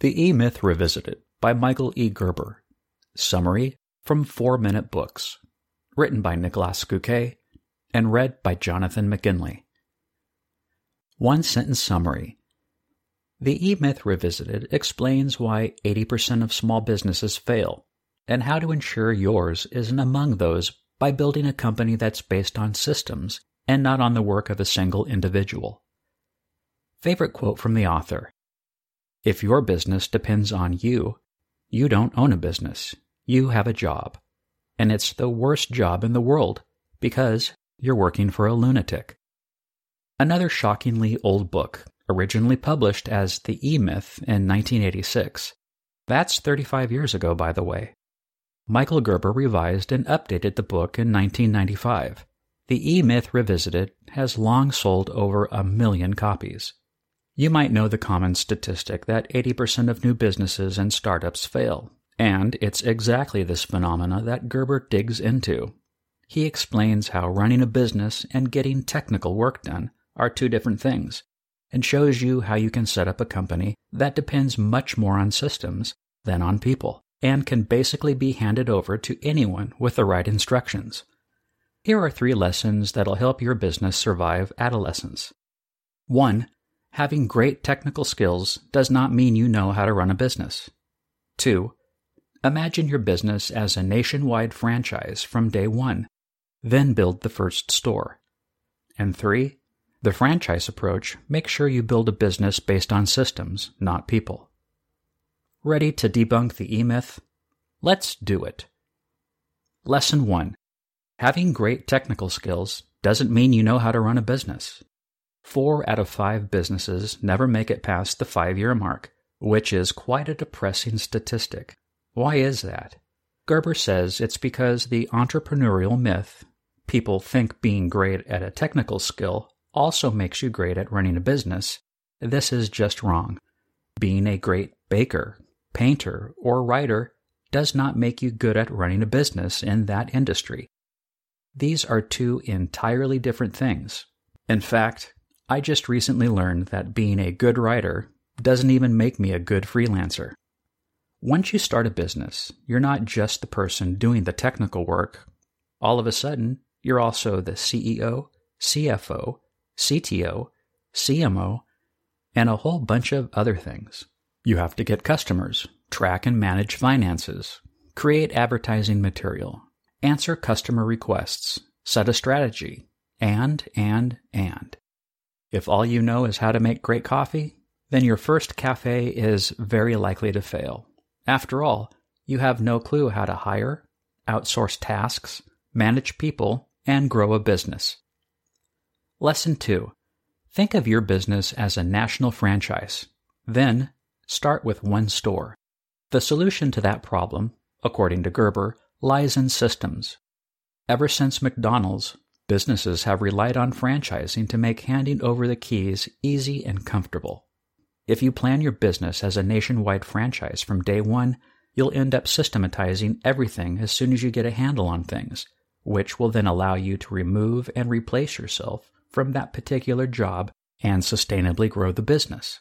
The E Myth Revisited by Michael E. Gerber. Summary from Four Minute Books. Written by Niklas Göke and read by Jonathan McGinley. One sentence summary. The E Myth Revisited explains why 80% of small businesses fail and how to ensure yours isn't among those by building a company that's based on systems and not on the work of a single individual. Favorite quote from the author If your business depends on you, you don't own a business. You have a job. And it's the worst job in the world because you're working for a lunatic. Another shockingly old book, originally published as The E Myth in 1986. That's 35 years ago, by the way. Michael Gerber revised and updated the book in 1995. The E Myth Revisited has long sold over a million copies. You might know the common statistic that 80% of new businesses and startups fail, and it's exactly this phenomena that Gerber digs into. He explains how running a business and getting technical work done are two different things, and shows you how you can set up a company that depends much more on systems than on people, and can basically be handed over to anyone with the right instructions. Here are three lessons that'll help your business survive adolescence. 1 having great technical skills does not mean you know how to run a business. 2. Imagine your business as a nationwide franchise from day one, then build the first store. And 3. The franchise approach makes sure you build a business based on systems, not people. Ready to debunk the E myth? Let's do it. Lesson 1 Having great technical skills doesn't mean you know how to run a business. Four out of five businesses never make it past the five year mark, which is quite a depressing statistic. Why is that? Gerber says it's because the entrepreneurial myth people think being great at a technical skill also makes you great at running a business. This is just wrong. Being a great baker, painter, or writer does not make you good at running a business in that industry. These are two entirely different things. In fact, I just recently learned that being a good writer doesn't even make me a good freelancer. Once you start a business, you're not just the person doing the technical work. All of a sudden, you're also the CEO, CFO, CTO, CMO, and a whole bunch of other things. You have to get customers, track and manage finances, create advertising material, answer customer requests, set a strategy, and, and, and. If all you know is how to make great coffee, then your first cafe is very likely to fail. After all, you have no clue how to hire, outsource tasks, manage people, and grow a business. Lesson 2 Think of your business as a national franchise. Then, start with one store. The solution to that problem, according to Gerber, lies in systems. Ever since McDonald's, Businesses have relied on franchising to make handing over the keys easy and comfortable. If you plan your business as a nationwide franchise from day one, you'll end up systematizing everything as soon as you get a handle on things, which will then allow you to remove and replace yourself from that particular job and sustainably grow the business.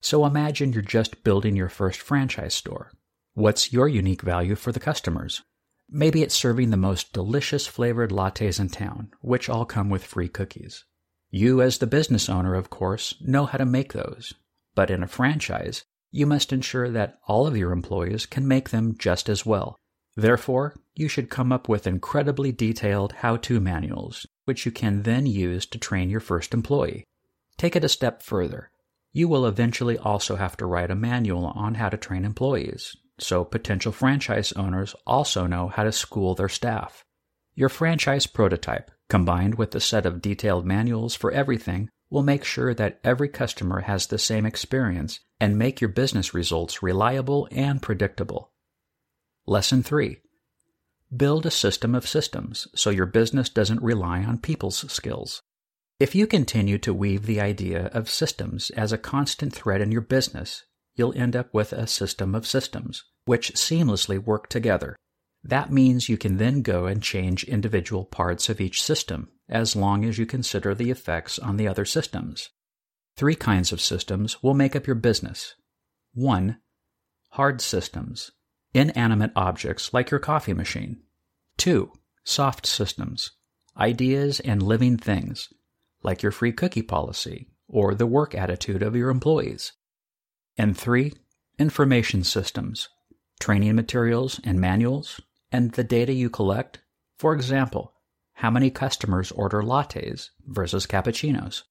So imagine you're just building your first franchise store. What's your unique value for the customers? Maybe it's serving the most delicious flavored lattes in town, which all come with free cookies. You, as the business owner, of course, know how to make those. But in a franchise, you must ensure that all of your employees can make them just as well. Therefore, you should come up with incredibly detailed how to manuals, which you can then use to train your first employee. Take it a step further. You will eventually also have to write a manual on how to train employees, so potential franchise owners also know how to school their staff. Your franchise prototype, combined with a set of detailed manuals for everything, will make sure that every customer has the same experience and make your business results reliable and predictable. Lesson 3 Build a system of systems so your business doesn't rely on people's skills. If you continue to weave the idea of systems as a constant thread in your business, you'll end up with a system of systems, which seamlessly work together. That means you can then go and change individual parts of each system, as long as you consider the effects on the other systems. Three kinds of systems will make up your business. 1. Hard systems, inanimate objects like your coffee machine. 2. Soft systems, ideas and living things like your free cookie policy or the work attitude of your employees. And 3. Information systems, training materials and manuals, and the data you collect. For example, how many customers order lattes versus cappuccinos.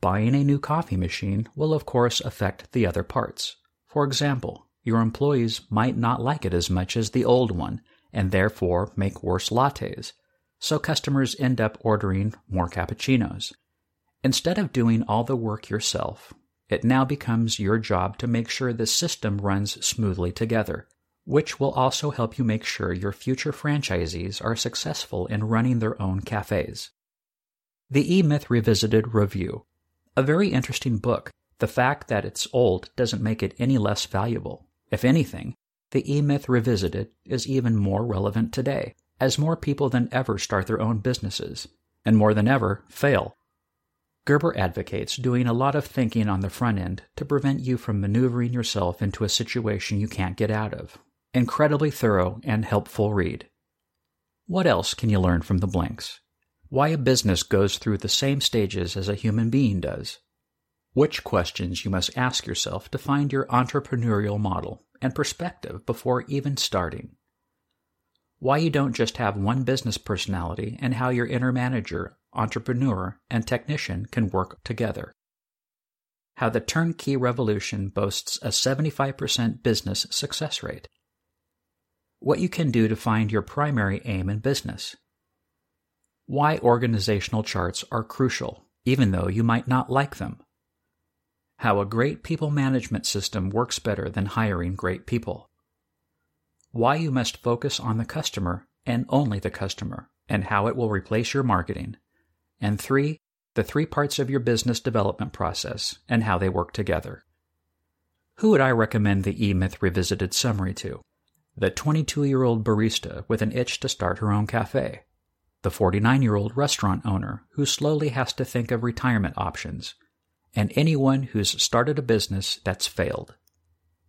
Buying a new coffee machine will, of course, affect the other parts. For example, your employees might not like it as much as the old one and therefore make worse lattes, so customers end up ordering more cappuccinos. Instead of doing all the work yourself, it now becomes your job to make sure the system runs smoothly together which will also help you make sure your future franchisees are successful in running their own cafes. The E Myth Revisited Review. A very interesting book. The fact that it's old doesn't make it any less valuable. If anything, the E Myth Revisited is even more relevant today, as more people than ever start their own businesses, and more than ever fail. Gerber advocates doing a lot of thinking on the front end to prevent you from maneuvering yourself into a situation you can't get out of, Incredibly thorough and helpful read. What else can you learn from the blanks? Why a business goes through the same stages as a human being does. Which questions you must ask yourself to find your entrepreneurial model and perspective before even starting. Why you don't just have one business personality and how your inner manager, entrepreneur, and technician can work together. How the turnkey revolution boasts a 75% business success rate what you can do to find your primary aim in business. Why organizational charts are crucial, even though you might not like them. How a great people management system works better than hiring great people. Why you must focus on the customer and only the customer, and how it will replace your marketing. And three, the three parts of your business development process and how they work together. Who would I recommend the E Myth Revisited summary to? the 22 year old barista with an itch to start her own cafe, the 49 year old restaurant owner who slowly has to think of retirement options, and anyone who's started a business that's failed.